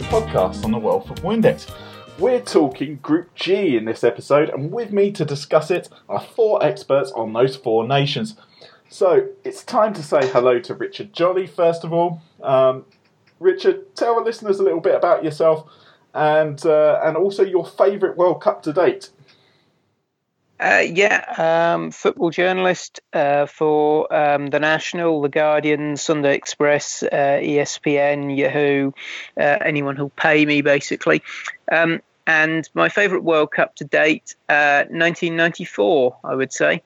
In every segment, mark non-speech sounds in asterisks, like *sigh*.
Podcasts on the World Football Index. We're talking Group G in this episode, and with me to discuss it are four experts on those four nations. So it's time to say hello to Richard Jolly first of all. Um, Richard, tell our listeners a little bit about yourself and uh, and also your favourite World Cup to date. Uh, yeah, um, football journalist uh, for um, The National, The Guardian, Sunday Express, uh, ESPN, Yahoo, uh, anyone who'll pay me, basically. Um, and my favourite World Cup to date, 1994, uh, I would say.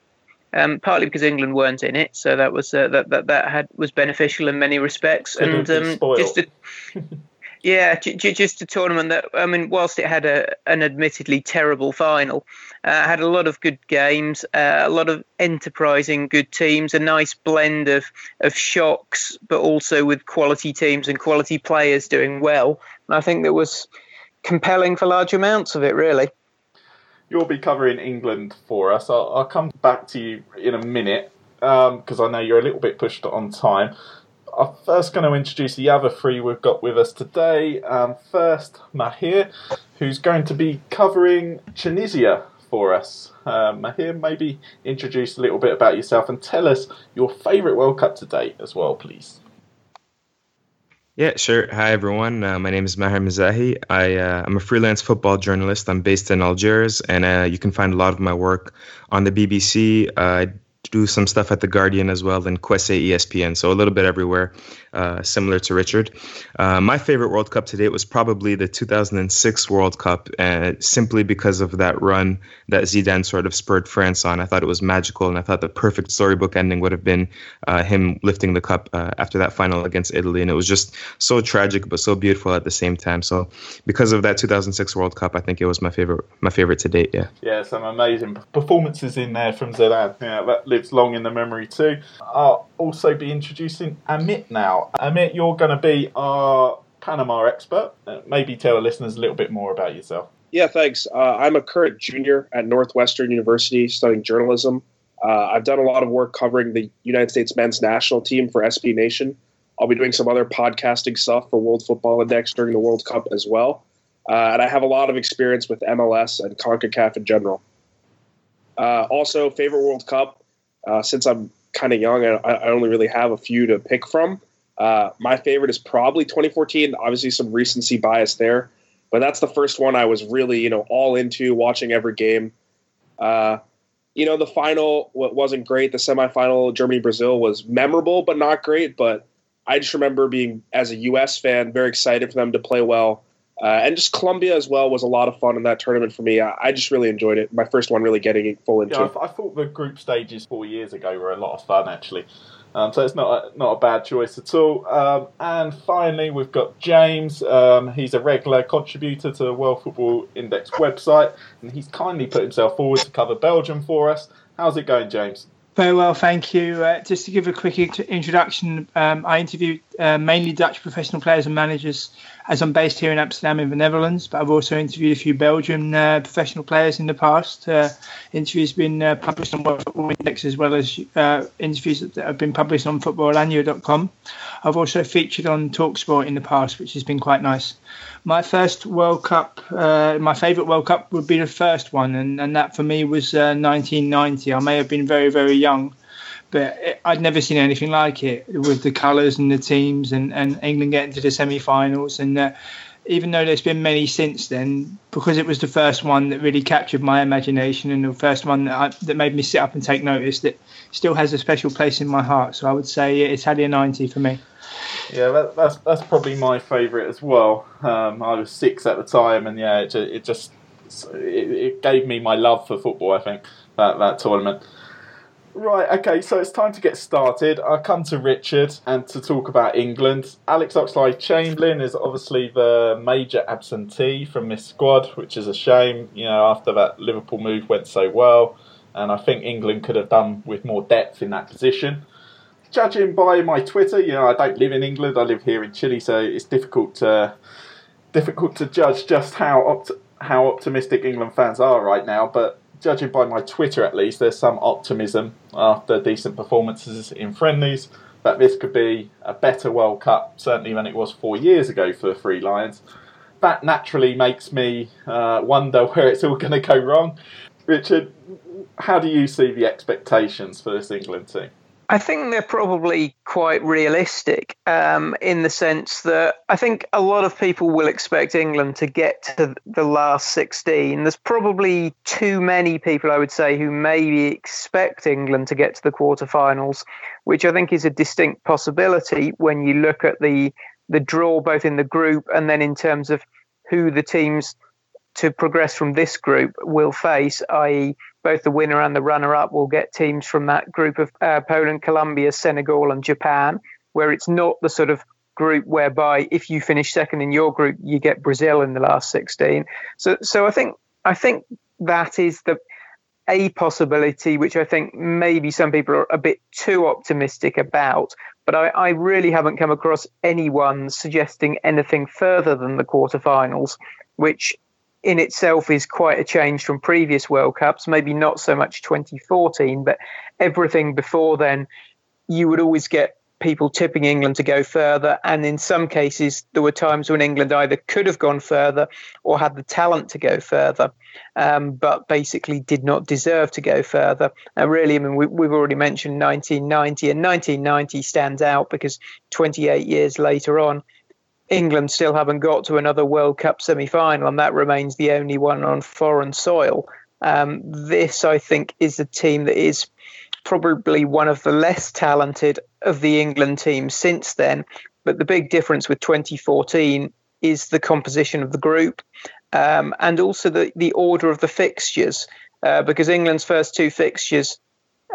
Um, partly because England weren't in it, so that was uh, that that that had was beneficial in many respects, and um, just a, *laughs* Yeah, just a tournament that I mean, whilst it had a an admittedly terrible final, uh, had a lot of good games, uh, a lot of enterprising good teams, a nice blend of of shocks, but also with quality teams and quality players doing well. And I think that was compelling for large amounts of it, really. You'll be covering England for us. I'll, I'll come back to you in a minute because um, I know you're a little bit pushed on time. I'm first going to introduce the other three we've got with us today. Um, first, Maher, who's going to be covering Tunisia for us. Uh, Maher, maybe introduce a little bit about yourself and tell us your favourite World Cup to date as well, please. Yeah, sure. Hi, everyone. Uh, my name is Maher Mezahi. I, uh, I'm a freelance football journalist. I'm based in Algiers, and uh, you can find a lot of my work on the BBC. Uh, do some stuff at the Guardian as well, and Kwese ESPN. So a little bit everywhere, uh, similar to Richard. Uh, my favorite World Cup to date was probably the 2006 World Cup, uh, simply because of that run that Zidane sort of spurred France on. I thought it was magical, and I thought the perfect storybook ending would have been uh, him lifting the cup uh, after that final against Italy, and it was just so tragic but so beautiful at the same time. So because of that 2006 World Cup, I think it was my favorite, my favorite to date. Yeah. Yeah, some amazing performances in there from Zidane. Yeah, that lives long in the memory too. I'll also be introducing Amit now. Amit, you're going to be our Panama expert. Uh, maybe tell our listeners a little bit more about yourself. Yeah, thanks. Uh, I'm a current junior at Northwestern University studying journalism. Uh, I've done a lot of work covering the United States men's national team for SB Nation. I'll be doing some other podcasting stuff for World Football Index during the World Cup as well. Uh, and I have a lot of experience with MLS and CONCACAF in general. Uh, also, favorite World Cup. Uh, since I'm kind of young, I, I, only really have a few to pick from. Uh, my favorite is probably 2014. Obviously, some recency bias there, but that's the first one I was really, you know, all into watching every game. Uh, you know, the final wasn't great. The semifinal, Germany Brazil, was memorable but not great. But I just remember being, as a U.S. fan, very excited for them to play well. Uh, and just Colombia as well was a lot of fun in that tournament for me. I, I just really enjoyed it. My first one really getting full into. Yeah, I, I, thought the group stages four years ago were a lot of fun actually. Um, so it's not a, not a bad choice at all. Um, and finally, we've got James. Um, he's a regular contributor to the World Football Index website, and he's kindly put himself forward to cover Belgium for us. How's it going, James? Very well, thank you. Uh, just to give a quick introduction, um, I interviewed uh, mainly Dutch professional players and managers as I'm based here in Amsterdam in the Netherlands, but I've also interviewed a few Belgian uh, professional players in the past. Uh, interviews have been uh, published on World Football Index as well as uh, interviews that have been published on footballannual.com. I've also featured on Talksport in the past, which has been quite nice. My first World Cup, uh, my favourite World Cup would be the first one, and, and that for me was 1990. Uh, I may have been very, very young but it, I'd never seen anything like it with the colours and the teams and, and England getting to the semi-finals. And uh, even though there's been many since then, because it was the first one that really captured my imagination and the first one that, I, that made me sit up and take notice, that still has a special place in my heart. So I would say Italia 90 for me. Yeah, that, that's that's probably my favourite as well. Um, I was six at the time, and yeah, it, it just it, it, gave me my love for football. I think that that tournament. Right, okay, so it's time to get started. I come to Richard and to talk about England. Alex Oxlade Chamberlain is obviously the major absentee from this squad, which is a shame, you know, after that Liverpool move went so well. And I think England could have done with more depth in that position. Judging by my Twitter, you know, I don't live in England, I live here in Chile, so it's difficult to difficult to judge just how opt- how optimistic England fans are right now, but judging by my Twitter at least, there's some optimism after decent performances in friendlies. that this could be a better World Cup, certainly than it was four years ago for the Three Lions. That naturally makes me uh, wonder *laughs* where it's all going to go wrong. Richard, how do you see the expectations for this England team? I think they're probably quite realistic um, in the sense that I think a lot of people will expect England to get to the last 16. There's probably too many people, I would say, who maybe expect England to get to the quarterfinals, which I think is a distinct possibility when you look at the the draw both in the group and then in terms of who the teams to progress from this group will face, i.e., both the winner and the runner up will get teams from that group of uh, Poland, Colombia, Senegal, and Japan, where it's not the sort of group whereby if you finish second in your group, you get Brazil in the last 16. So, so I think I think that is the a possibility, which I think maybe some people are a bit too optimistic about. But I, I really haven't come across anyone suggesting anything further than the quarterfinals, which in itself is quite a change from previous World Cups. Maybe not so much 2014, but everything before then, you would always get people tipping England to go further. And in some cases, there were times when England either could have gone further or had the talent to go further, um, but basically did not deserve to go further. And really, I mean, we, we've already mentioned 1990, and 1990 stands out because 28 years later on, England still haven't got to another World Cup semi final, and that remains the only one on foreign soil. Um, this, I think, is a team that is probably one of the less talented of the England teams since then. But the big difference with 2014 is the composition of the group um, and also the, the order of the fixtures. Uh, because England's first two fixtures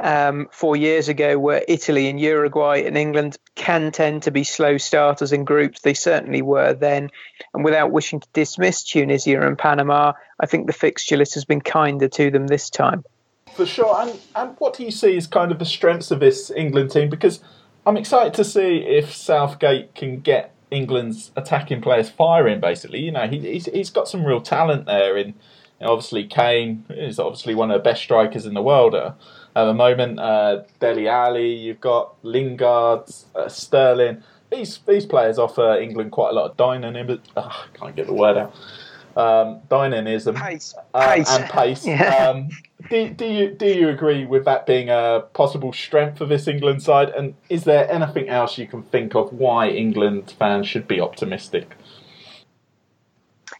um, four years ago were Italy and Uruguay, and England can tend to be slow starters in groups. They certainly were then. And without wishing to dismiss Tunisia and Panama, I think the fixture list has been kinder to them this time. For sure. And, and what do you see as kind of the strengths of this England team? Because I'm excited to see if Southgate can get England's attacking players firing, basically. You know, he, he's, he's got some real talent there. In, obviously, Kane is obviously one of the best strikers in the world. Uh, at the moment. Uh, Dele Alli, you've got Lingard, uh, Sterling. These these players offer England quite a lot of dynamism. Oh, I can't get the word out. Um, dynamism pace. Um, pace. and pace. *laughs* Yeah. Um, do, do you do you agree with that being a possible strength for this England side? And is there anything else you can think of why England fans should be optimistic?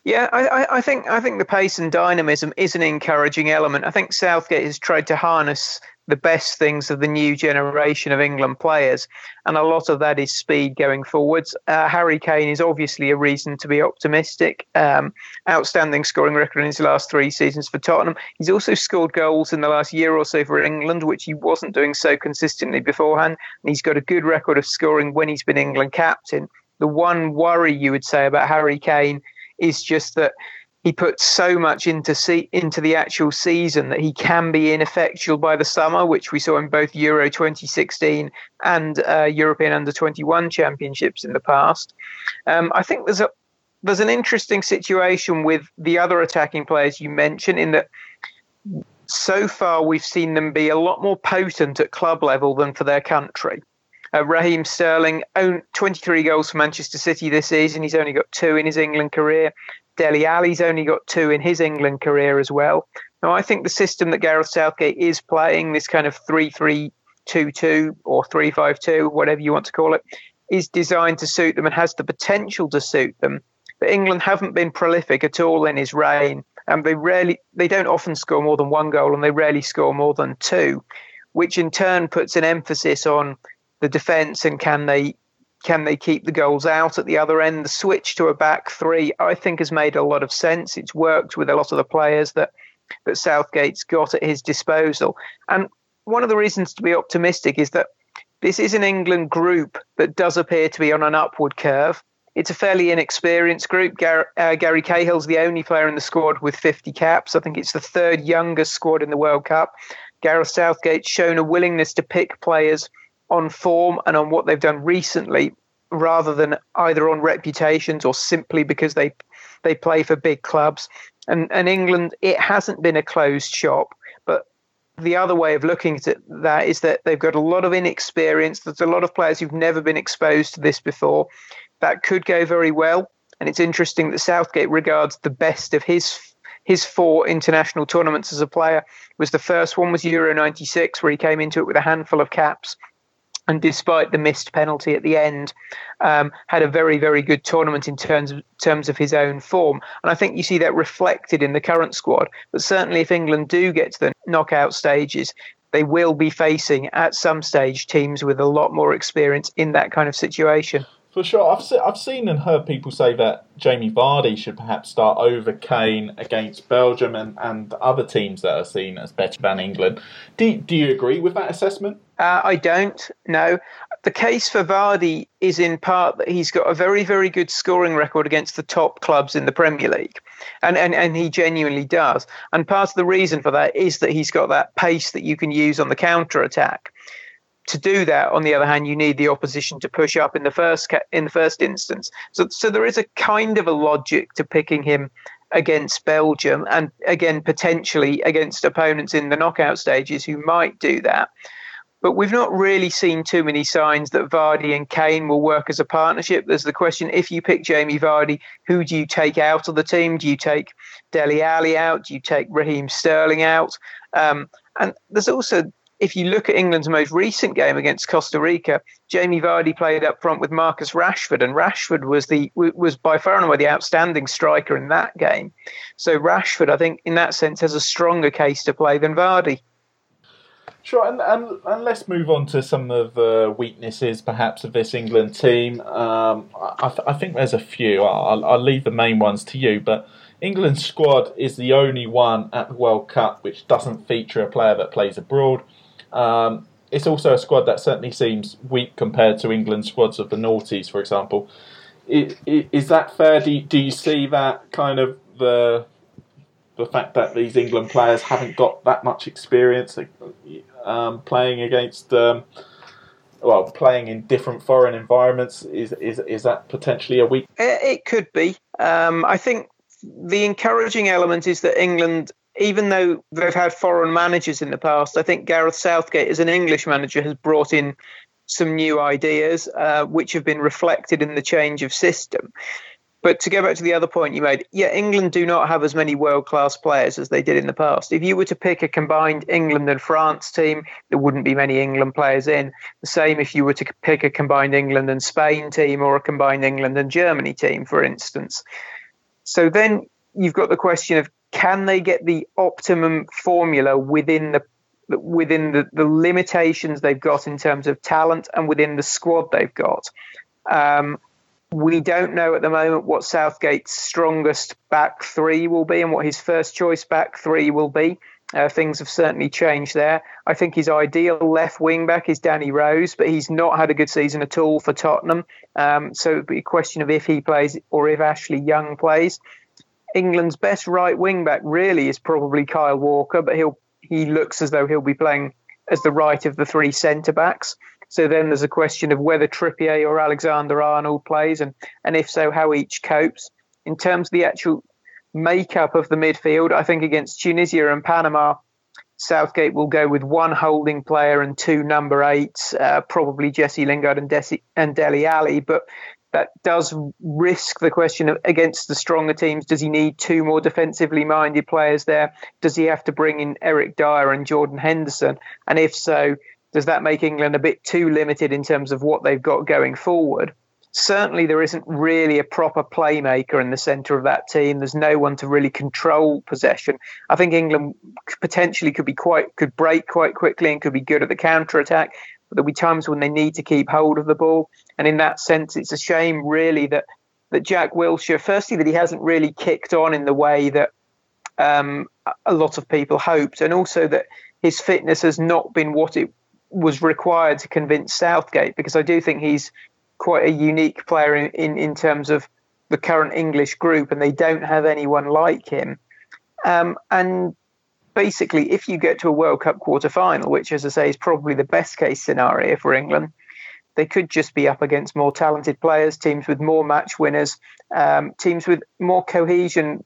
Yeah, I, I, think I think the pace and dynamism is an encouraging element. I think Southgate has tried to harness the best things of the new generation of England players, and a lot of that is speed going forwards. Uh, Harry Kane is obviously a reason to be optimistic. Um, outstanding scoring record in his last three seasons for Tottenham. He's also scored goals in the last year or so for England, which he wasn't doing so consistently beforehand. And he's got a good record of scoring when he's been England captain. The one worry you would say about Harry Kane is just that he puts so much into see, into the actual season that he can be ineffectual by the summer, which we saw in both Euro 2016 and uh, European Under 21 Championships in the past. Um, I think there's a there's an interesting situation with the other attacking players you mentioned in that so far we've seen them be a lot more potent at club level than for their country. Uh, Raheem Sterling owned 23 goals for Manchester City this season. He's only got two in his England career. Dele Alli's only got two in his England career as well. Now, I think the system that Gareth Southgate is playing, this kind of 3 3 2 2 or 3 5 2, whatever you want to call it, is designed to suit them and has the potential to suit them. But England haven't been prolific at all in his reign. And they rarely, they don't often score more than one goal and they rarely score more than two, which in turn puts an emphasis on the defence and can they can they keep the goals out at the other end? The switch to a back three, I think, has made a lot of sense. It's worked with a lot of the players that that Southgate's got at his disposal. And one of the reasons to be optimistic is that this is an England group that does appear to be on an upward curve. It's a fairly inexperienced group. Gar- uh, Gary Cahill's the only player in the squad with 50 caps. I think it's the third youngest squad in the World Cup. Gareth Southgate's shown a willingness to pick players on form and on what they've done recently rather than either on reputations or simply because they they play for big clubs. And and England, it hasn't been a closed shop, but the other way of looking at that is that they've got a lot of inexperience. There's a lot of players who've never been exposed to this before. That could go very well. And it's interesting that Southgate regards the best of his his four international tournaments as a player was the first one was Euro 96 where he came into it with a handful of caps and despite the missed penalty at the end, um, had a very, very good tournament in terms of terms of his own form. And I think you see that reflected in the current squad. But certainly, if England do get to the knockout stages, they will be facing at some stage teams with a lot more experience in that kind of situation. For sure, I've se- I've seen and heard people say that Jamie Vardy should perhaps start over Kane against Belgium and, and other teams that are seen as better than England. Do do you agree with that assessment? Uh, I don't. No, the case for Vardy is in part that he's got a very very good scoring record against the top clubs in the Premier League, and and and he genuinely does. And part of the reason for that is that he's got that pace that you can use on the counter attack to do that, on the other hand, you need the opposition to push up in the first in the first instance. So, so there is a kind of a logic to picking him against Belgium, and again potentially against opponents in the knockout stages who might do that. But we've not really seen too many signs that Vardy and Kane will work as a partnership. There's the question: if you pick Jamie Vardy, who do you take out of the team? Do you take Dele Alli out? Do you take Raheem Sterling out? Um, and there's also if you look at England's most recent game against Costa Rica, Jamie Vardy played up front with Marcus Rashford, and Rashford was the was by far and away the outstanding striker in that game. So Rashford, I think, in that sense, has a stronger case to play than Vardy. Sure, and, and, and let's move on to some of the weaknesses, perhaps, of this England team. Um, I, th- I, think there's a few. I'll, I'll leave the main ones to you, but England's squad is the only one at the World Cup which doesn't feature a player that plays abroad. Um, it's also a squad that certainly seems weak compared to England squads of the noughties, for example. Is, is that fair? Do you, do you see that kind of the the fact that these England players haven't got that much experience um, playing against, um, well, playing in different foreign environments? Is is is that potentially a weak? It could be. Um, I think the encouraging element is that England even though they've had foreign managers in the past, I think Gareth Southgate, as an English manager, has brought in some new ideas uh, which have been reflected in the change of system. But to go back to the other point you made, yeah, England do not have as many world class players as they did in the past. If you were to pick a combined England and France team, there wouldn't be many England players in. The same if you were to pick a combined England and Spain team or a combined England and Germany team, for instance. So then you've got the question of can they get the optimum formula within the within the, the limitations they've got in terms of talent and within the squad they've got. Um, we don't know at the moment what Southgate's strongest back three will be and what his first choice back three will be. Uh, things have certainly changed there. I think his ideal left wing back is Danny Rose, but he's not had a good season at all for Tottenham. Um, so it'd be a question of if he plays or if Ashley Young plays. England's best right wing back really is probably Kyle Walker, but he'll he looks as though he'll be playing as the right of the three centre backs. So then there's a question of whether Trippier or Alexander Arnold plays, and and if so, how each copes. In terms of the actual makeup of the midfield, I think against Tunisia and Panama, Southgate will go with one holding player and two number eights, uh, probably Jesse Lingard and, Desi- and Dele Alli. But that does risk the question against the stronger teams. Does he need two more defensively minded players there? Does he have to bring in Eric Dier and Jordan Henderson? And if so, does that make England a bit too limited in terms of what they've got going forward? Certainly, there isn't really a proper playmaker in the centre of that team. There's no one to really control possession. I think England potentially could be quite could break quite quickly and could be good at the counter attack there'll be times when they need to keep hold of the ball. And in that sense, it's a shame, really, that that Jack Wilshere, firstly, that he hasn't really kicked on in the way that um, a lot of people hoped, and also that his fitness has not been what it was required to convince Southgate, because I do think he's quite a unique player in, in, in terms of the current English group, and they don't have anyone like him. Um, and basically, if you get to a World Cup quarter final, which, as I say, is probably the best case scenario for England, they could just be up against more talented players, teams with more match winners, um, teams with more cohesion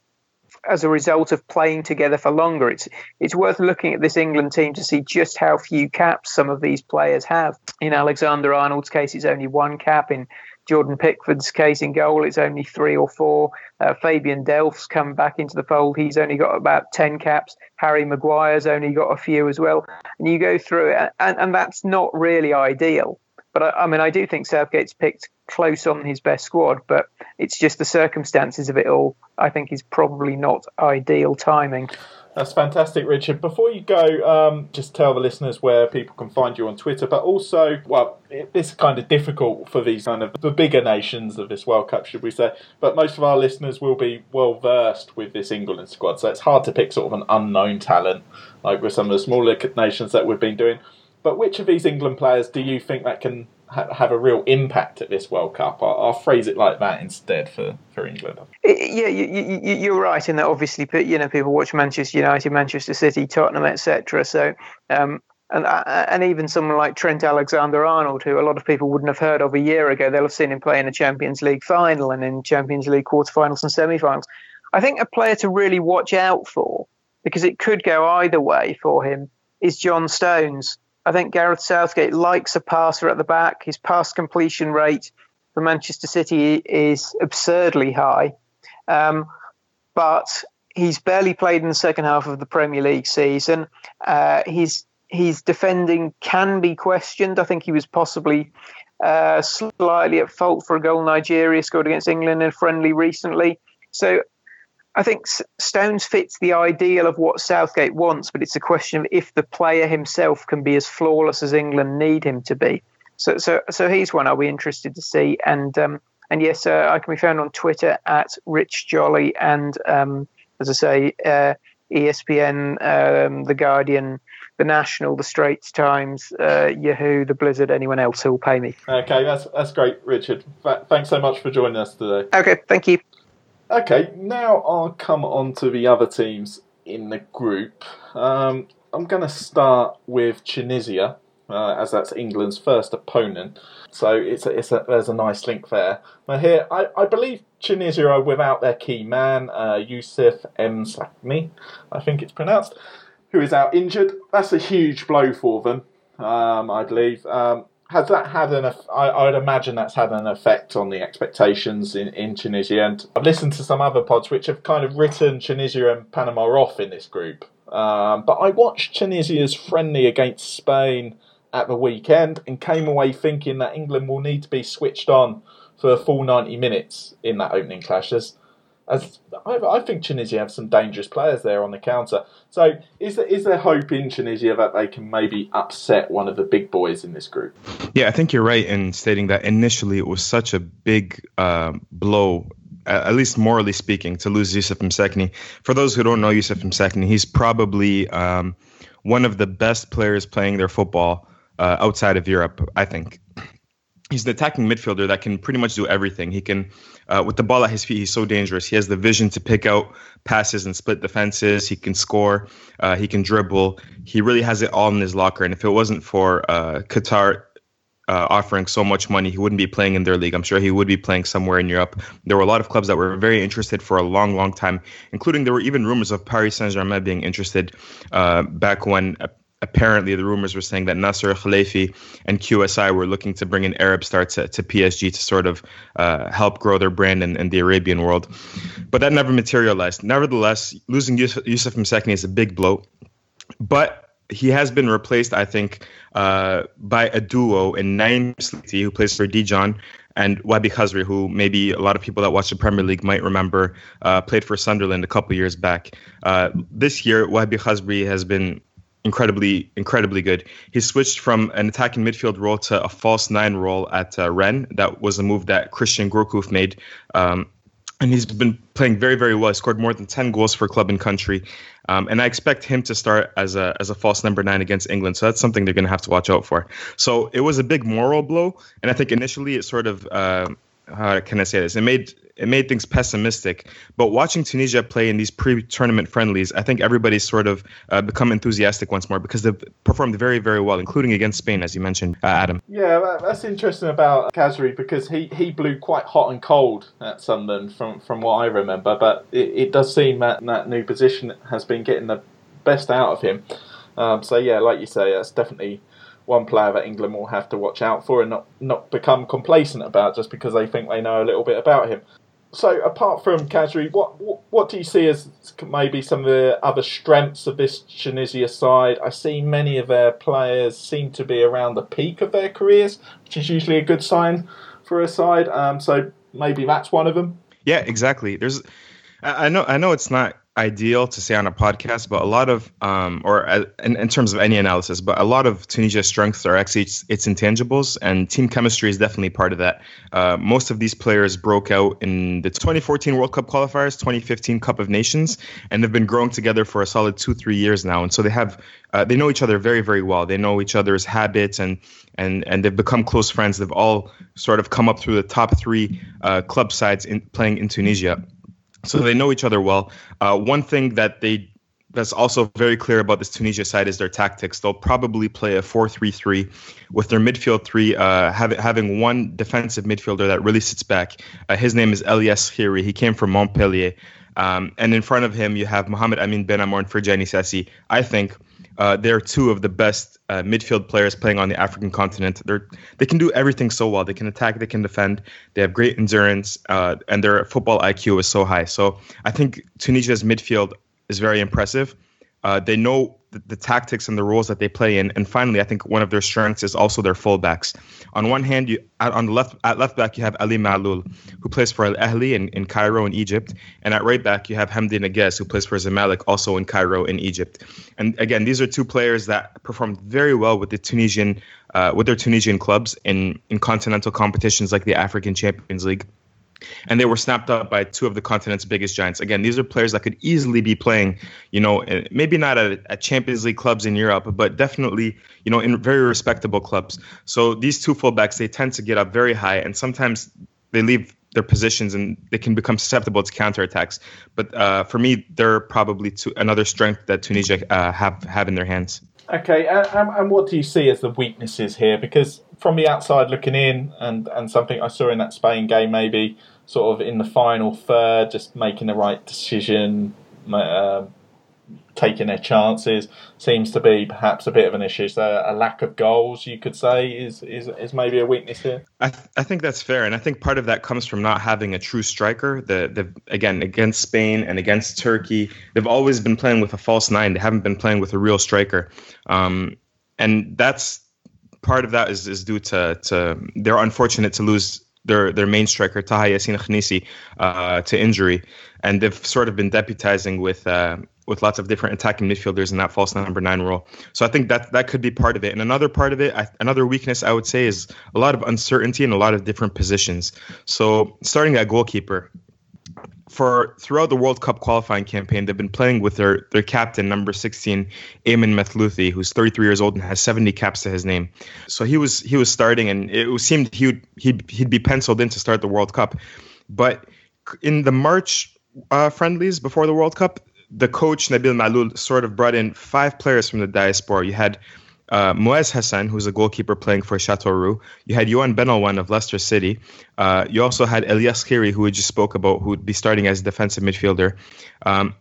as a result of playing together for longer. It's it's worth looking at this England team to see just how few caps some of these players have. In Alexander Arnold's case, it's only one cap. In Jordan Pickford's case in goal, it's only three or four. Uh, Fabian Delph's come back into the fold. He's only got about 10 caps. Harry Maguire's only got a few as well. And you go through it, and, and that's not really ideal. But I, I mean, I do think Southgate's picked close on his best squad, but it's just the circumstances of it all. I think is probably not ideal timing. That's fantastic, Richard. Before you go, um, just tell the listeners where people can find you on Twitter, but also, well, it, it's kind of difficult for these kind of the bigger nations of this World Cup, should we say? But most of our listeners will be well versed with this England squad, so it's hard to pick sort of an unknown talent like with some of the smaller nations that we've been doing. But which of these England players do you think that can ha- have a real impact at this World Cup. I'll, I'll, phrase it like that instead for, for England. Yeah, you, you, you're right in that. Obviously, you know, people watch Manchester United, Manchester City, Tottenham, etc. So. Um, and uh, and even someone like Trent Alexander-Arnold, who a lot of people wouldn't have heard of a year ago, they'll have seen him play in a Champions League final and in Champions League quarterfinals and semi-finals. I think a player to really watch out for, because it could go either way for him, is John Stones. I think Gareth Southgate likes a passer at the back. His pass completion rate for Manchester City is absurdly high. Um, but he's barely played in the second half of the Premier League season. Uh, his his defending can be questioned. I think he was possibly uh, slightly at fault for a goal Nigeria scored against England in a friendly recently. So I think Stones fits the ideal of what Southgate wants, but it's a question of if the player himself can be as flawless as England need him to be. So, so, so he's one I'll be interested to see. And um, and yes, uh, I can be found on Twitter at Rich Jolly, and um, as I say, uh, ESPN, um, The Guardian, The National, The Straits Times, uh, Yahoo, The Blizzard, anyone else who will pay me. Okay, that's that's great, Richard. Thanks so much for joining us today. Okay, thank you. Okay, now I'll come on to the other teams in the group. Um, I'm going to start with Tunisia, uh, as that's England's first opponent. So it's a, it's a, there's a nice link there. But here, I, I believe Tunisia are without their key man, uh, Youssef Msakni, I think it's pronounced, who is out injured. That's a huge blow for them, um, I believe. Um, has that had an? I, I would imagine that's had an effect on the expectations in, in Tunisia. And I've listened to some other pods which have kind of written Tunisia and Panama off in this group. Um, but I watched Tunisia's friendly against Spain at the weekend and came away thinking that England will need to be switched on for a full 90 minutes in that opening clash. As as I, I, think Tunisia have some dangerous players there on the counter. So is there, is there hope in Tunisia that they can maybe upset one of the big boys in this group? Yeah, I think you're right in stating that initially it was such a big uh, blow. At least morally speaking, to lose Youssef Msakni. For those who don't know Youssef Msakni, he's probably um, one of the best players playing their football uh, outside of Europe. I think he's an attacking midfielder that can pretty much do everything. He can, uh, with the ball at his feet, he's so dangerous. He has the vision to pick out passes and split defenses. He can score. Uh, he can dribble. He really has it all in his locker. And if it wasn't for uh, Qatar uh, offering so much money, he wouldn't be playing in their league. I'm sure he would be playing somewhere in Europe. There were a lot of clubs that were very interested for a long, long time, including there were even rumors of Paris Saint Germain being interested uh, back when apparently the rumors were saying that Nasser Khelaifi and QSI were looking to bring an Arab star to, to PSG to sort of uh, help grow their brand in, in, the Arabian world. But that never materialized. Nevertheless, losing Youssef, Youssef Msakni is a big blow. But he has been replaced, I think, uh, by a duo in Naim Sliti, who plays for Dijon, and Wahbi Khazri, who maybe a lot of people that watch the Premier League might remember, uh, played for Sunderland a couple years back. Uh, this year, Wahbi Khazri has been incredibly, incredibly good. He switched from an attacking midfield role to a false nine role at uh. That was a move that Christian Gourcuff made. Um, and he's been playing very, very well. He scored more than 10 goals for club and country. Um, and I expect him to start as a, as a false number nine against England. So that's something they're going to have to watch out for. So it was a big moral blow. And I think initially it sort of uh, how can I say this? It made it made things pessimistic. But watching Tunisia play in these pre-tournament friendlies, I think everybody's sort of uh, become enthusiastic once more because they've performed very, very well, including against Spain, as you mentioned, uh, Adam. Yeah, that, that's interesting about Khazri because he, he blew quite hot and cold at Sunderland from, from what I remember. But it, it does seem that that new position has been getting the best out of him. Um, so yeah, like you say, that's definitely one player that England will have to watch out for and not, not become complacent about just because they think they know a little bit about him. So, apart from Khazri, what, what, what do you see as maybe some of the other strengths of this Tunisia side? I see many of their players seem to be around the peak of their careers, which is usually a good sign for a side. Um, so maybe that's one of them. Yeah, exactly. There's, I know, I know it's not ideal to say on a podcast, but a lot of, um, or uh, in, in, terms of any analysis, but a lot of Tunisia's strengths are actually its, its intangibles, and team chemistry is definitely part of that. Uh, most of these players broke out in the 2014 World Cup qualifiers, 2015 Cup of Nations, and they've been growing together for a solid two, three years now, and so they have, uh, they know each other very, very well. They know each other's habits, and and and they've become close friends. They've all sort of come up through the top three uh, club sides in playing in Tunisia so they know each other well. Uh, one thing that they that's also very clear about this Tunisia side is their tactics. They'll probably play a 4-3-3 with their midfield three uh, have, having one defensive midfielder that really sits back. Uh, his name is Ellyes Skhiri. He came from Montpellier. Um, and in front of him, you have Mohamed Amin Benamor and Ferjani Sassi. I think uh, they're two of the best uh, midfield players playing on the African continent. They're they can do everything so well. They can attack, they can defend. They have great endurance, uh, and their football IQ is so high. So I think Tunisia's midfield is very impressive. Uh, they know the, the, tactics and the roles that they play in. And finally, I think one of their strengths is also their fullbacks. On one hand, you on the left at left back you have Ali Maloul, who plays for Al Ahli in, in Cairo in Egypt, and at right back you have Hamdi Naguez, who plays for Zamalek also in Cairo in Egypt. And again, these are two players that performed very well with the Tunisian uh, with their Tunisian clubs in in continental competitions like the African Champions League and they were snapped up by two of the continent's biggest giants. Again, these are players that could easily be playing, you know, maybe not at, at, Champions League clubs in Europe, but definitely, you know, in very respectable clubs. So these two fullbacks, they tend to get up very high, and sometimes they leave their positions and they can become susceptible to counterattacks. But uh, for me, they're probably another strength that Tunisia uh, have have in their hands. Okay, and, and what do you see as the weaknesses here? Because from the outside looking in, and, and something I saw in that Spain game, maybe sort of in the final third, just making the right decision, uh, taking their chances, seems to be perhaps a bit of an issue. So a lack of goals, you could say, is is, is maybe a weakness here. I, th- I think that's fair, and I think part of that comes from not having a true striker. The the again against Spain and against Turkey, they've always been playing with a false nine. They haven't been playing with a real striker, um, and that's part of that is, is due to, to they're unfortunate to lose their their main striker Taha Yassin Khenissi uh, to injury, and they've sort of been deputizing with uh, with lots of different attacking midfielders in that false number nine role. So I think that that could be part of it. And another part of it, I, another weakness I would say is a lot of uncertainty in a lot of different positions. So starting at goalkeeper, for throughout the World Cup qualifying campaign, they've been playing with their their captain, number 16, Ayman Mathlouthi, who's 33 years old and has 70 caps to his name. So he was he was starting, and it seemed he would he'd, he'd be penciled in to start the World Cup. But in the March uh, friendlies before the World Cup, the coach Nabil Maloul sort of brought in five players from the diaspora. You had uh, Moez Hassen, who's a goalkeeper playing for Châteauroux. You had Yohan Benalouane of Leicester City. Uh, you also had Ellyes Skhiri, who we just spoke about, who would be starting as defensive midfielder. Um,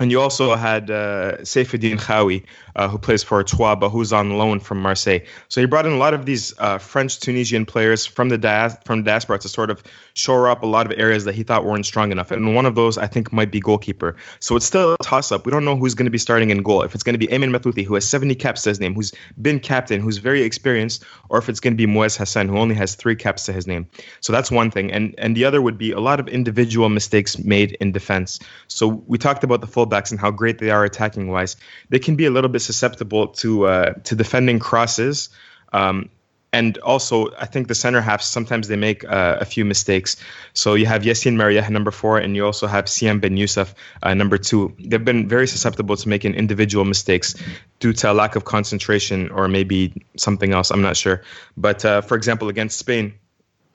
and you also had uh, Saîf-Eddine Khaoui, uh, who plays for Troyes, but who's on loan from Marseille. So he brought in a lot of these uh, French Tunisian players from the dias- from diaspora to sort of shore up a lot of areas that he thought weren't strong enough. And one of those, I think, might be goalkeeper. So it's still a toss up. We don't know who's going to be starting in goal. If it's going to be Ayman Mathlouthi, who has 70 caps to his name, who's been captain, who's very experienced, or if it's going to be Moez Hassen, who only has three caps to his name. So that's one thing. And and the other would be a lot of individual mistakes made in defense. So we talked about the fullbacks and how great they are attacking wise. They can be a little bit susceptible to uh, to defending crosses. Um, and also, I think the center halves sometimes they make uh, a few mistakes. So you have Yassine Meriah number four, and you also have Syam Ben Youssef uh, number two. They've been very susceptible to making individual mistakes due to a lack of concentration or maybe something else. I'm not sure. But uh, for example, against Spain,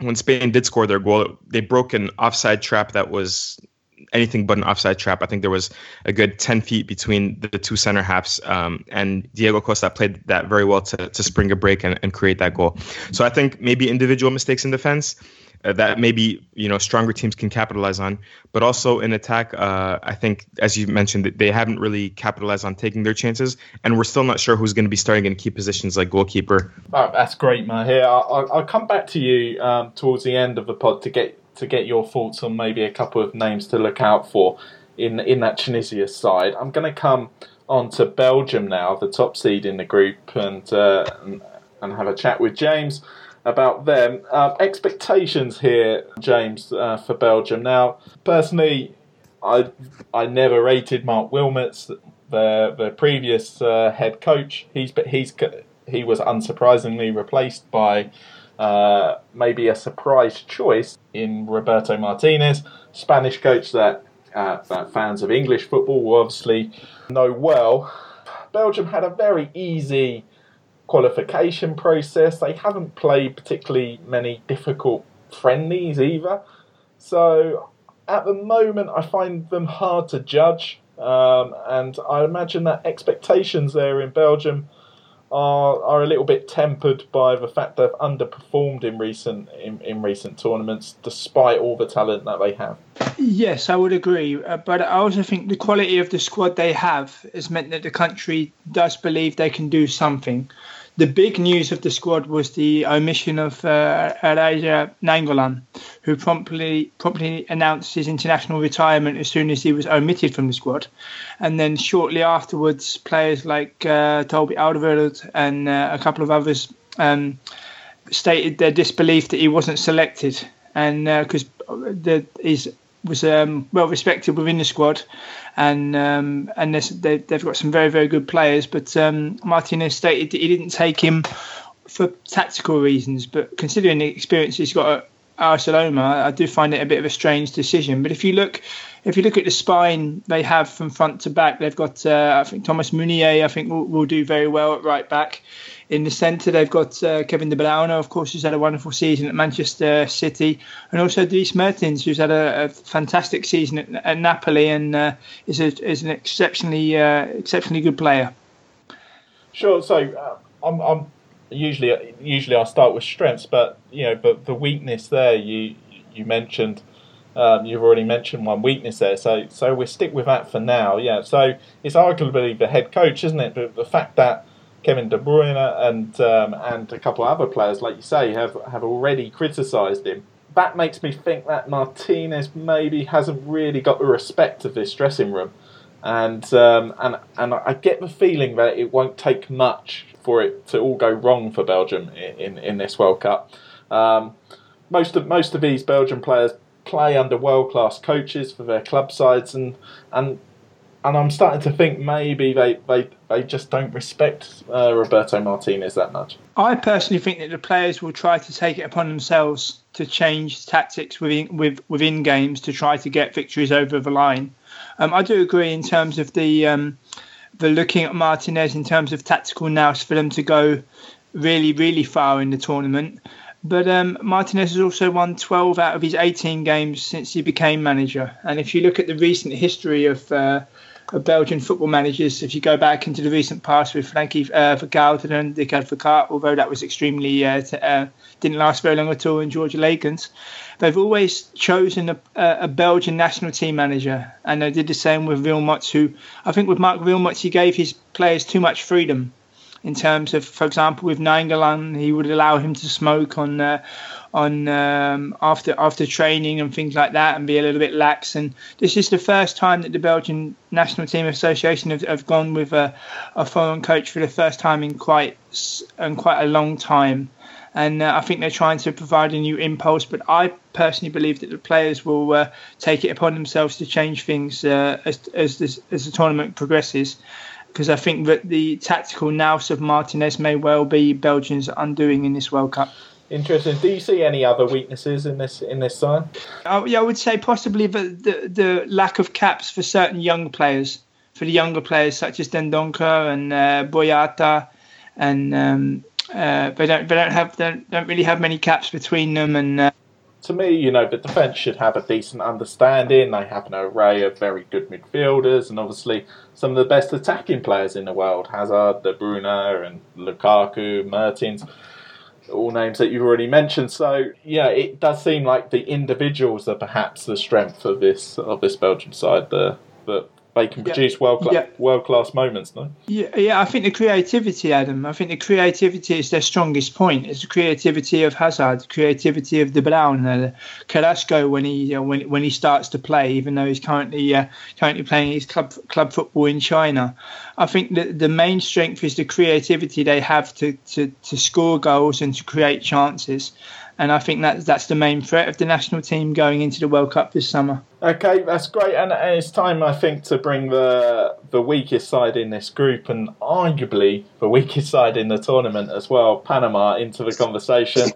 when Spain did score their goal, they broke an offside trap that was anything but an offside trap. I think there was a good 10 feet between the two center halves. Um, and Diego Costa played that very well to, to spring a break and, and create that goal. So I think maybe individual mistakes in defense uh, that maybe you know stronger teams can capitalize on. But also in attack, uh, I think as you mentioned, they haven't really capitalized on taking their chances, and we're still not sure who's going to be starting in key positions like goalkeeper. Oh, that's great, Maher. I'll, I'll come back to you um, towards the end of the pod to get to get your thoughts on maybe a couple of names to look out for in in that Tunisia side. I'm going to come on to Belgium now, the top seed in the group, and uh, and, have a chat with James about them. Um, expectations here, James, uh, for Belgium. Now, personally, I I never rated Marc Wilmots, their their previous uh, head coach. He's but he's he was unsurprisingly replaced by uh, maybe a surprise choice in Roberto Martinez, Spanish coach that uh, that fans of English football will obviously know well. Belgium had a very easy qualification process. They haven't played particularly many difficult friendlies either. So at the moment, I find them hard to judge. Um, and I imagine that expectations there in Belgium are are a little bit tempered by the fact they've underperformed in recent in, in recent tournaments, despite all the talent that they have. Yes, I would agree. Uh, but I also think the quality of the squad they have has meant that the country does believe they can do something the big news of the squad was the omission of uh, Radja Nainggolan, who promptly promptly announced his international retirement as soon as he was omitted from the squad. And then shortly afterwards, players like uh, Toby Alderweireld and uh, a couple of others um, stated their disbelief that he wasn't selected. And because uh, his was um, well respected within the squad, and um, and they, have got some very very good players. But um, Martinez stated that he didn't take him for tactical reasons, but considering the experience he's got at Barcelona, I do find it a bit of a strange decision. But if you look, if you look at the spine they have from front to back, they've got uh, I think Thomas Meunier. I think will, will do very well at right back. In the centre, they've got uh, Kevin De Bruyne, of course, who's had a wonderful season at Manchester City, and also Dries Mertens, who's had a, a fantastic season at, at Napoli and uh, is, a, is an exceptionally uh, exceptionally good player. Sure. So uh, I'm, I'm usually usually I start with strengths, but you know, but the weakness there you you mentioned. Um, you've already mentioned one weakness there, so so we stick with that for now. Yeah, so it's arguably the head coach, isn't it? But the fact that Kevin De Bruyne and um, and a couple of other players, like you say, have have already criticised him. That makes me think that Martinez maybe hasn't really got the respect of this dressing room, and um, and and I get the feeling that it won't take much for it to all go wrong for Belgium in in, in this World Cup. Um, most of most of these Belgian players play under world class coaches for their club sides, and and and I'm starting to think maybe they, they, they just don't respect uh, Roberto Martinez that much. I personally think that the players will try to take it upon themselves to change tactics within with, within games to try to get victories over the line. Um, I do agree in terms of the um, the looking at Martinez in terms of tactical nous for them to go really really far in the tournament. But um, Martinez has also won 12 out of his 18 games since he became manager. And if you look at the recent history of uh, of Belgian football managers. If you go back into the recent past with Franky uh, Vercauteren and Dick Advocaat, although that was extremely uh, t- uh, didn't last very long at all in Georges Leekens, they've always chosen a, a, Belgian national team manager, and they did the same with Wilmots. Who I think with Marc Wilmots, he gave his players too much freedom in terms of, for example, with Nainggolan, he would allow him to smoke on uh, on um, after after training and things like that, and be a little bit lax. And this is the first time that the Belgian National Team Association have, have gone with a, a foreign coach for the first time in quite in quite a long time. And uh, I think they're trying to provide a new impulse. But I personally believe that the players will uh, take it upon themselves to change things uh, as as, this, as the tournament progresses because I think that the tactical nous of Martinez may well be Belgium's undoing in this World Cup. Interesting. Do you see any other weaknesses in this in this? Uh, yeah, I would say possibly the, the, the lack of caps for certain young players, for the younger players such as Dendoncker and uh, Boyata and um, Uh, they don't they don't have they don't, don't really have many caps between them, and uh, to me, you know, the defence should have a decent understanding. They have an array of very good midfielders and obviously some of the best attacking players in the world Hazard, De Bruyne, and Lukaku, Mertens, all names that you've already mentioned. So, yeah, it does seem like the individuals are perhaps the strength of this of this Belgian side. The, the they can produce yeah. world yeah. world class moments, no? Yeah, yeah. I think the creativity, Adam. I think the creativity is their strongest point. It's the creativity of Hazard, the creativity of De Bruyne, uh, Carrasco when he uh, when when he starts to play, even though he's currently uh, currently playing his club club football in China. I think that the main strength is the creativity they have to, to, to score goals and to create chances and I think that's that's the main threat of the national team going into the World Cup this summer. Okay, that's great, and it's time I think to bring the the weakest side in this group, and arguably the weakest side in the tournament as well, Panama, into the conversation.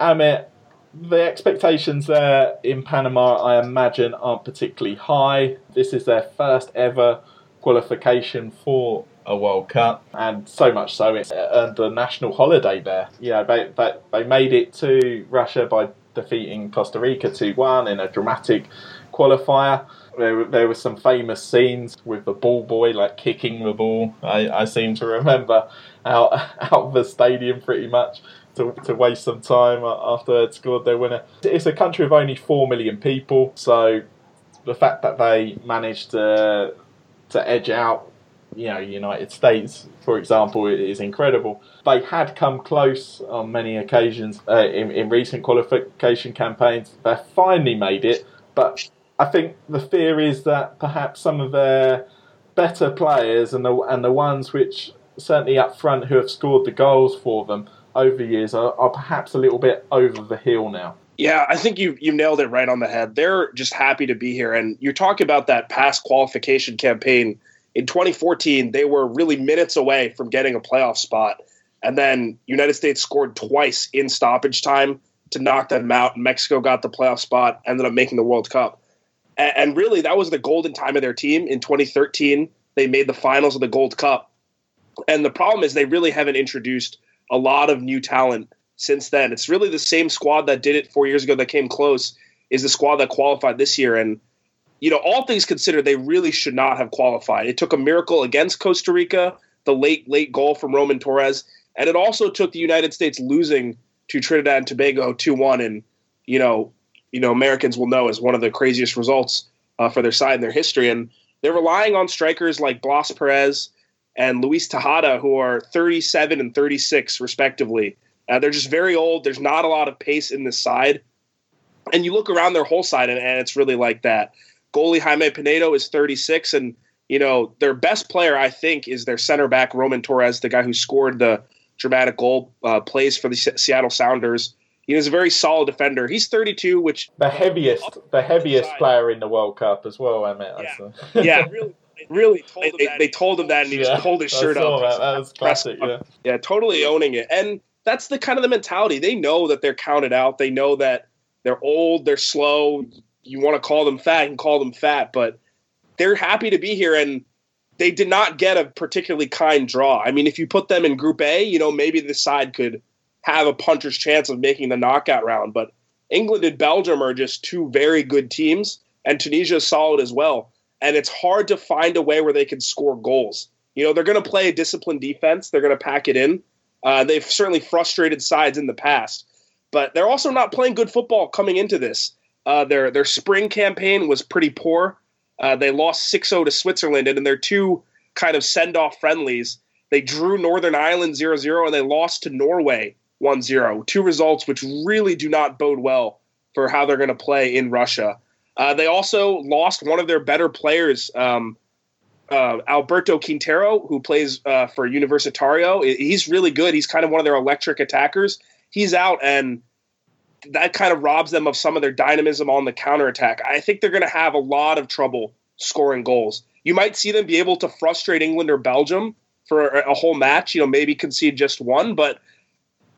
Amit, the expectations there in Panama, I imagine, aren't particularly high. This is their first ever qualification for a World Cup, and so much so it earned a national holiday there. Yeah, they, they, they made it to Russia by defeating Costa Rica 2 1 in a dramatic qualifier. There, there were some famous scenes with the ball boy like kicking the ball. I, I seem to remember out *laughs* out of the stadium pretty much to, to waste some time after they'd scored their winner. It's a country of only four million people, so the fact that they managed to to edge out you know, United States, for example, is incredible. They had come close on many occasions uh, in, in recent qualification campaigns. They finally made it, but I think the fear is that perhaps some of their better players and the and the ones which certainly up front who have scored the goals for them over years are, are perhaps a little bit over the hill now. Yeah, I think you you nailed it right on the head. They're just happy to be here, and you're talking about that past qualification campaign in 2014, they were really minutes away from getting a playoff spot. And then United States scored twice in stoppage time to knock them out. Mexico got the playoff spot, ended up making the World Cup. And, really, that was the golden time of their team. In 2013, they made the finals of the Gold Cup. And the problem is they really haven't introduced a lot of new talent since then. It's really the same squad that did it four years ago that came close is the squad that qualified this year. And you know, all things considered, they really should not have qualified. It took a miracle against Costa Rica, the late, late goal from Roman Torres, and it also took the United States losing to Trinidad and Tobago 2 1. And, you know, you know, Americans will know as one of the craziest results uh, for their side in their history. And they're relying on strikers like Blas Perez and Luis Tejada, who are 37 and 36, respectively. Uh, they're just very old. There's not a lot of pace in this side. And you look around their whole side, and, and it's really like that goalie Jaime Penedo is 36, and you know their best player I think is their center back Roman Torres, the guy who scored the dramatic goal, uh, plays for the Seattle Sounders. He is a very solid defender. He's 32, which the heaviest, the heaviest player in the World Cup as well. I mean, yeah, yeah really, really told they, they, told him that, and he yeah, just pulled his shirt up. That. that was classic. Yeah, yeah, totally owning it, and that's the kind of the mentality. They know that they're counted out. They know that they're old, they're slow you want to call them fat, and call them fat, but they're happy to be here and they did not get a particularly kind draw. I mean, if you put them in Group A, you know, maybe the side could have a puncher's chance of making the knockout round. But England and Belgium are just two very good teams, and Tunisia is solid as well. And it's hard to find a way where they can score goals. You know, they're going to play a disciplined defense, they're going to pack it in. Uh, they've certainly frustrated sides in the past, but they're also not playing good football coming into this. Uh, their their spring campaign was pretty poor. Uh, they lost 6-0 to Switzerland, and in their two kind of send-off friendlies, they drew Northern Ireland 0-0 and they lost to Norway 1-0. Two results which really do not bode well for how they're going to play in Russia. Uh, they also lost one of their better players, um, uh, Alberto Quintero, who plays uh, for Universitario. He's really good. He's kind of one of their electric attackers. He's out, and that kind of robs them of some of their dynamism on the counterattack. I think they're going to have a lot of trouble scoring goals. You might see them be able to frustrate England or Belgium for a whole match, you know, maybe concede just one, but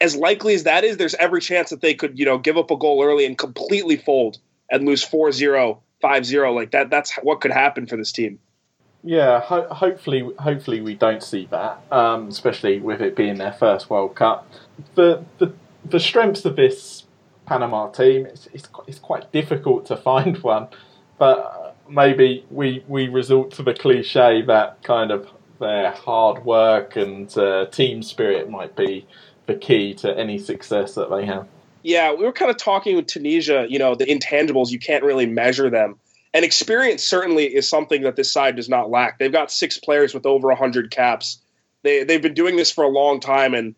as likely as that is, there's every chance that they could, you know, give up a goal early and completely fold and lose 4-0, 5-0 like that that's what could happen for this team. Yeah, ho- hopefully, hopefully we don't see that, um, especially with it being their first World Cup. The the the strengths of this Panama team, it's, it's, it's quite difficult to *laughs* find one, but maybe we we resort to the cliche that kind of their hard work and uh, team spirit might be the key to any success that they have. Yeah, we were kind of talking with Tunisia, you know, the intangibles, you can't really measure them. And experience certainly is something that this side does not lack. They've got six players with over 100 caps. They, they've been doing this for a long time, and,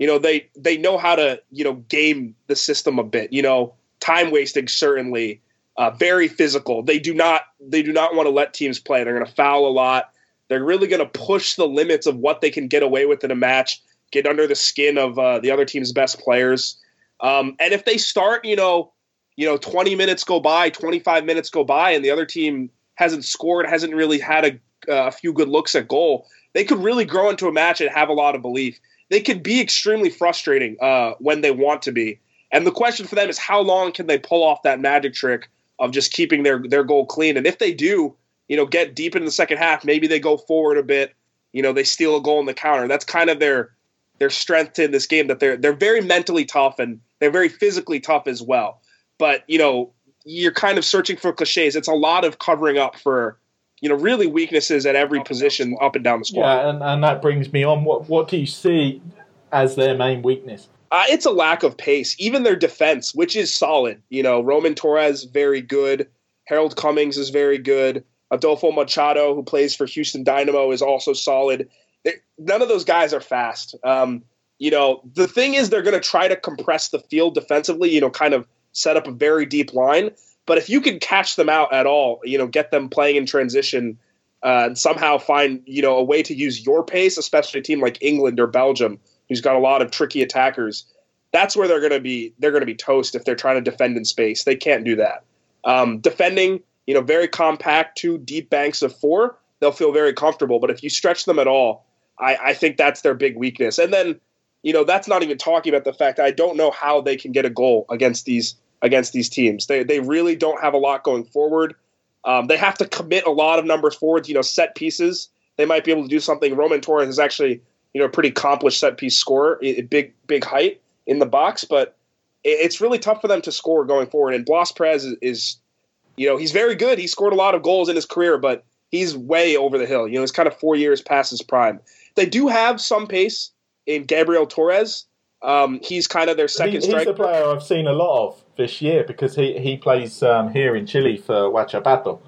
you know, they, they know how to, you know, game the system a bit. You know, time wasting, certainly. Uh, very physical. They do not they do not want to let teams play. They're going to foul a lot. They're really going to push the limits of what they can get away with in a match, get under the skin of uh, the other team's best players. Um, and if they start, you know, you know, 20 minutes go by, 25 minutes go by, and the other team hasn't scored, hasn't really had a, uh, a few good looks at goal, they could really grow into a match and have a lot of belief. They could be extremely frustrating uh, when they want to be. And the question for them is how long can they pull off that magic trick of just keeping their their goal clean? And if they do, you know, get deep into the second half, maybe they go forward a bit. You know, they steal a goal in the counter. That's kind of their their strength in this game. That they're they're very mentally tough and they're very physically tough as well. But you know, you're kind of searching for cliches. It's a lot of covering up for you know really weaknesses at every position up and down the squad. Yeah, and, and that brings me on. What what do you see as their main weakness? Uh, it's a lack of pace. Even their defense, which is solid. You know, Roman Torres very good. Harold Cummings is very good. Adolfo Machado, who plays for Houston Dynamo, is also solid. none of those guys are fast. Um, you know, the thing is, they're going to try to compress the field defensively, you know, kind of set up a very deep line. But if you can catch them out at all, you know, get them playing in transition uh, and somehow find, you know, a way to use your pace, especially a team like England or Belgium, who's got a lot of tricky attackers, that's where they're going to be. They're going to be toast if they're trying to defend in space. They can't do that. Um, defending, you know, very compact, two deep banks of four, they'll feel very comfortable. But if you stretch them at all, I, I think that's their big weakness. And then, you know, that's not even talking about the fact I don't know how they can get a goal against these against these teams. They they really don't have a lot going forward. Um, they have to commit a lot of numbers forwards. You know, set pieces. They might be able to do something. Roman Torres is actually you know a pretty accomplished set piece scorer, big big height in the box, but it's really tough for them to score going forward. And Blas Perez is, is you know, he's very good. He scored a lot of goals in his career, but he's way over the hill. You know, he's kind of four years past his prime. They do have some pace in Gabriel Torres. Um, he's kind of their second he, striker. He's a player I've seen a lot of this year because he, he plays um, here in Chile for Huachipato.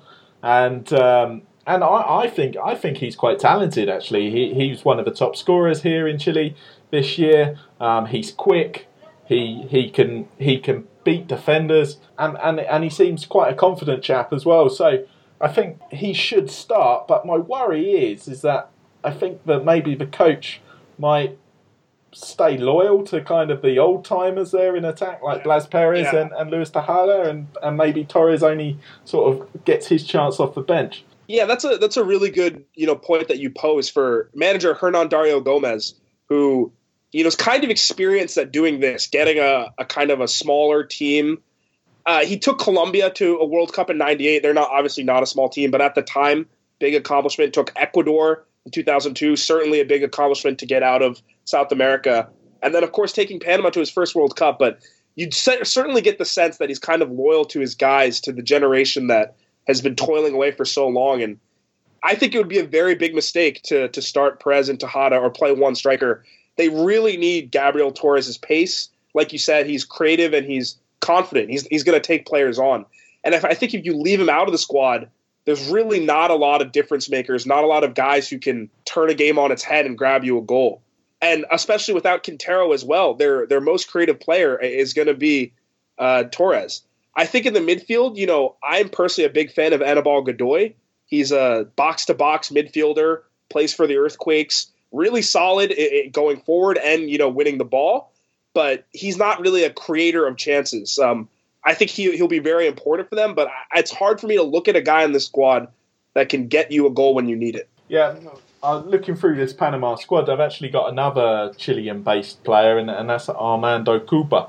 And um, and I, I think I think he's quite talented actually. He, he's one of the top scorers here in Chile this year. Um, he's quick. He he can he can beat defenders, and, and and he seems quite a confident chap as well. So I think he should start. But my worry is is that I think that maybe the coach might stay loyal to kind of the old timers there in attack, like Blas Perez Yeah. and, and Luis Tejada, and, and maybe Torres only sort of gets his chance off the bench. Yeah, that's a that's a really good you know point that you pose for manager Hernan Dario Gomez, who you know is kind of experienced at doing this, getting a, a kind of a smaller team. Uh, he took Colombia to a World Cup in '98. They're not obviously not a small team, but at the time, big accomplishment. Took Ecuador in 2002, certainly a big accomplishment to get out of South America, and then of course taking Panama to his first World Cup. But you'd cer- certainly get the sense that he's kind of loyal to his guys, to the generation that has been toiling away for so long. And I think it would be a very big mistake to to start Perez and Tejada or play one striker. They really need Gabriel Torres' pace. Like you said, he's creative and he's confident. He's he's going to take players on. And if, I think if you leave him out of the squad, there's really not a lot of difference makers, not a lot of guys who can turn a game on its head and grab you a goal. And especially without Quintero as well, their their most creative player is going to be uh, Torres. I think in the midfield, you know, I'm personally a big fan of Anibal Godoy. He's a box to box midfielder, plays for the Earthquakes, really solid i- i- going forward and, you know, winning the ball. But he's not really a creator of chances. Um, I think he, he'll be very important for them, but I, it's hard for me to look at a guy in the squad that can get you a goal when you need it. Yeah, uh, looking through this Panama squad, I've actually got another Chilean-based player, and, and that's Armando Cooper.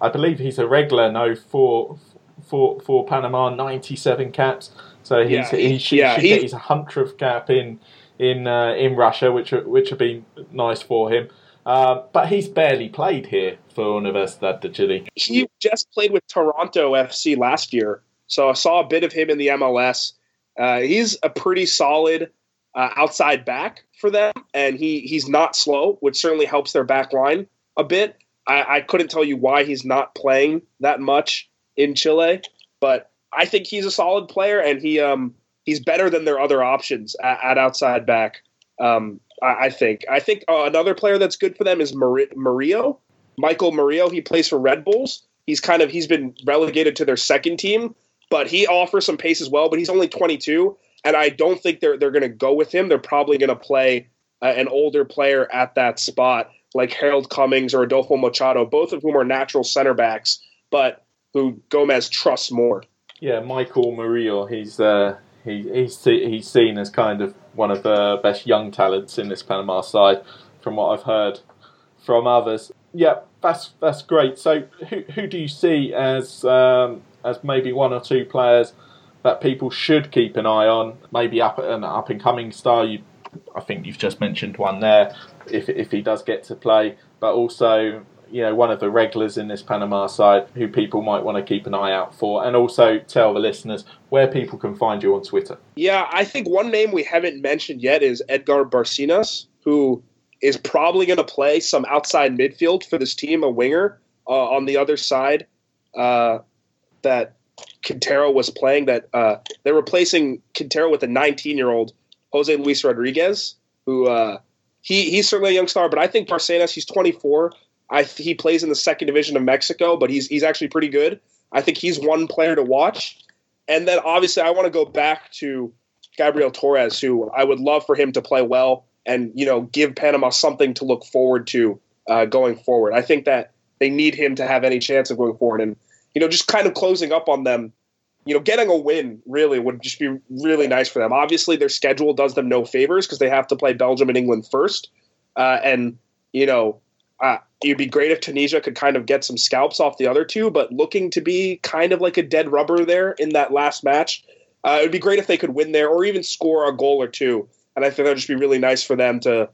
I believe he's a regular now for for for Panama, 97 caps, So he's, yeah, he, he should, yeah, should he, get his hundredth cap in in uh, in Russia, which which would be nice for him. Uh, but he's barely played here for Universidad de Chile. He just played with Toronto FC last year, so I saw a bit of him in the MLS. Uh, he's a pretty solid uh, outside back for them, and he he's not slow, which certainly helps their back line a bit. I, I couldn't tell you why he's not playing that much in Chile, but I think he's a solid player, and he um he's better than their other options at, at outside back. Um, I, I, think. I think uh, another player that's good for them is Mar- Murillo, Michael Murillo. He plays for Red Bulls. He's kind of he's been relegated to their second team, but he offers some pace as well. But he's only 22, and I don't think they're they're going to go with him. They're probably going to play uh, an older player at that spot, like Harold Cummings or Adolfo Machado, both of whom are natural center backs, but who Gomez trusts more. Yeah, Michael Murillo. He's uh, he, he's he's seen as kind of one of the best young talents in this Panama side, from what I've heard from others. Yeah, that's that's great. So, who who do you see as um, as maybe one or two players that people should keep an eye on? Maybe up an up and coming star. You, I think you've just mentioned one there. If if he does get to play, but also you know one of the regulars in this Panama side who people might want to keep an eye out for, and also tell the listeners where people can find you on Twitter. Yeah, I think one name we haven't mentioned yet is Edgar Barcenas, who is probably going to play some outside midfield for this team, a winger uh, on the other side uh, that Quintero was playing. That uh, they're replacing Quintero with a 19 year old Jose Luis Rodriguez, who uh, he he's certainly a young star, but I think Barcenas, he's 24. I he plays in the second division of Mexico, but he's he's actually pretty good. I think he's one player to watch. And then obviously I want to go back to Gabriel Torres, who I would love for him to play well and you know give Panama something to look forward to uh, going forward. I think that they need him to have any chance of going forward, and you know just kind of closing up on them. You know, getting a win really would just be really nice for them. Obviously, their schedule does them no favors because they have to play Belgium and England first, uh, and you know uh, it'd be great if Tunisia could kind of get some scalps off the other two, but looking to be kind of like a dead rubber there in that last match. Uh, it would be great if they could win there or even score a goal or two. And I think that would just be really nice for them to,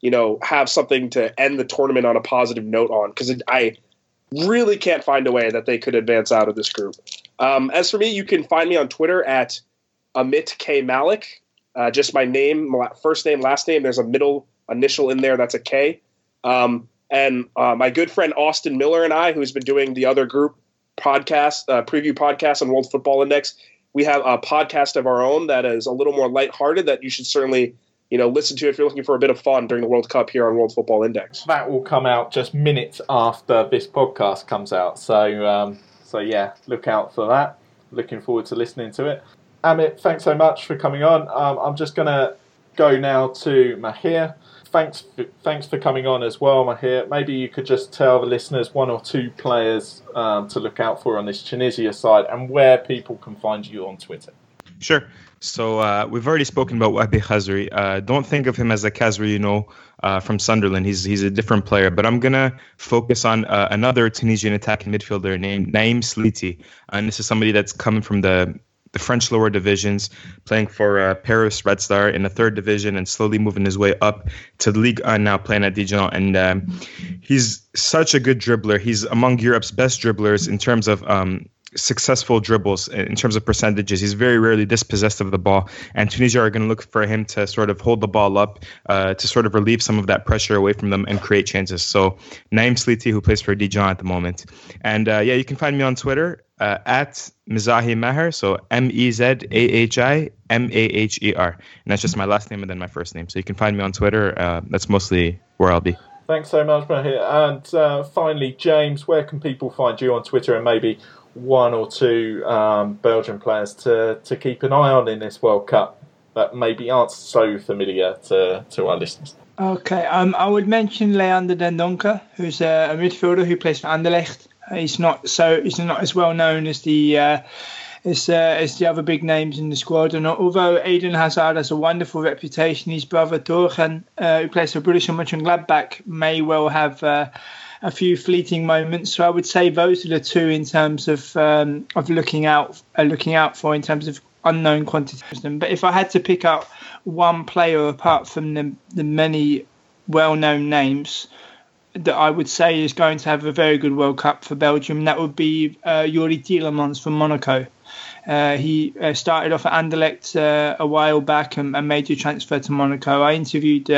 you know, have something to end the tournament on a positive note on because I really can't find a way that they could advance out of this group. Um, as for me, you can find me on Twitter at Amit K Malik. Uh, just my name, first name, last name. There's a middle initial in there. That's a K. Um, and uh, my good friend Austin Miller and I, who's been doing the other group podcast, uh, preview podcast on World Football Index, we have a podcast of our own that is a little more lighthearted that you should certainly you know listen to if you're looking for a bit of fun during the World Cup here on World Football Index. That will come out just minutes after this podcast comes out. So um, so yeah, look out for that. Looking forward to listening to it. Amit, thanks so much for coming on. Um, I'm just going to go now to Maher thanks for, thanks for coming on as well, Maher. Maybe you could just tell the listeners one or two players um, to look out for on this Tunisia side and where people can find you on Twitter. Sure. So uh, we've already spoken about Wahbi Khazri. Uh, don't think of him as a Khazri, you know, uh, from Sunderland. He's he's a different player. But I'm gonna focus on uh, another Tunisian attacking midfielder named Naim Sliti, and this is somebody that's coming from the the French lower divisions, playing for uh, Paris Red Star in the third division, and slowly moving his way up to the League now playing at Dijon. And um, he's such a good dribbler. He's among Europe's best dribblers in terms of um, successful dribbles in terms of percentages. He's very rarely dispossessed of the ball, and Tunisia are going to look for him to sort of hold the ball up uh, to sort of relieve some of that pressure away from them and create chances. So Naim Sliti, who plays for Dijon at the moment, and uh, yeah, you can find me on Twitter uh, at Mezahi Maher, so M E Z A H I M A H E R, and that's just my last name and then my first name. So you can find me on Twitter. Uh, that's mostly where I'll be. Thanks so much, Maher. And uh, finally, James, where can people find you on Twitter and maybe one or two um, Belgian players to, to keep an eye on in this World Cup that maybe aren't so familiar to, to our listeners? Okay, um, I would mention Leander Dendoncker, who's a, a midfielder who plays for Anderlecht. He's not so he's not as well known as the uh, as, uh, as the other big names in the squad. And although Eden Hazard has a wonderful reputation, his brother Thorgan, uh, who plays for British Borussia Mönchengladbach, may well have uh, a few fleeting moments. So I would say those are the two in terms of um, of looking out uh, looking out for in terms of unknown quantities. But if I had to pick out one player apart from the, the many well known names that I would say is going to have a very good World Cup for Belgium, that would be uh, Youri Tielemans from Monaco. Uh, he uh, started off at Anderlecht uh, a while back and, and, made a transfer to Monaco. I interviewed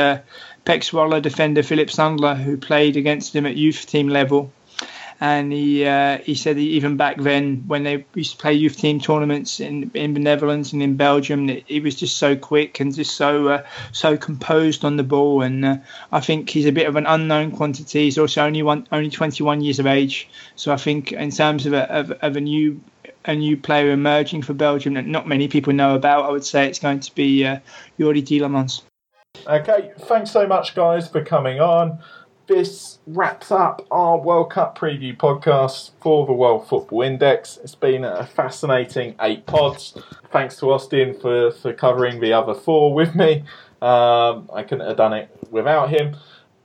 uh, PEC defender Philippe Sandler, who played against him at youth team level and he uh, he said even back then when they used to play youth team tournaments in in the Netherlands and in Belgium, he was just so quick and just so uh, so composed on the ball. And uh, I think he's a bit of an unknown quantity. He's also only one only 21 years of age, so I think in terms of a of, of a new a new player emerging for Belgium that not many people know about, I would say it's going to be uh, Youri Tielemans. Okay, thanks so much, guys, for coming on this wraps up our World Cup preview podcast for the World Football Index. It's been a fascinating eight pods. Thanks to Austin for, for covering the other four with me. Um, I couldn't have done it without him.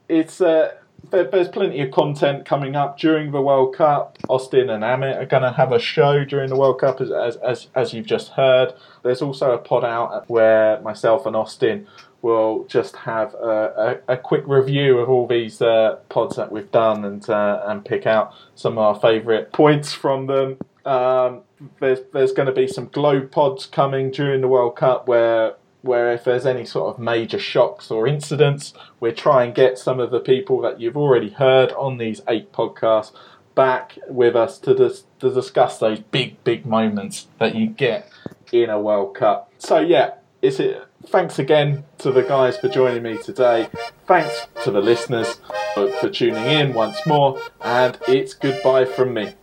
It's uh, there, there's plenty of content coming up during the World Cup. Austin and Amit are going to have a show during the World Cup, as, as, as you've just heard. There's also a pod out where myself and Austin we'll just have a, a, a quick review of all these uh, pods that we've done and uh, and pick out some of our favourite points from them. Um, there's there's going to be some globe pods coming during the World Cup where where if there's any sort of major shocks or incidents, we try and get some of the people that you've already heard on these eight podcasts back with us to dis- to discuss those big big moments that you get in a World Cup. So yeah, is it thanks again to the guys for joining me today. Thanks to the listeners for, for tuning in once more, and it's goodbye from me.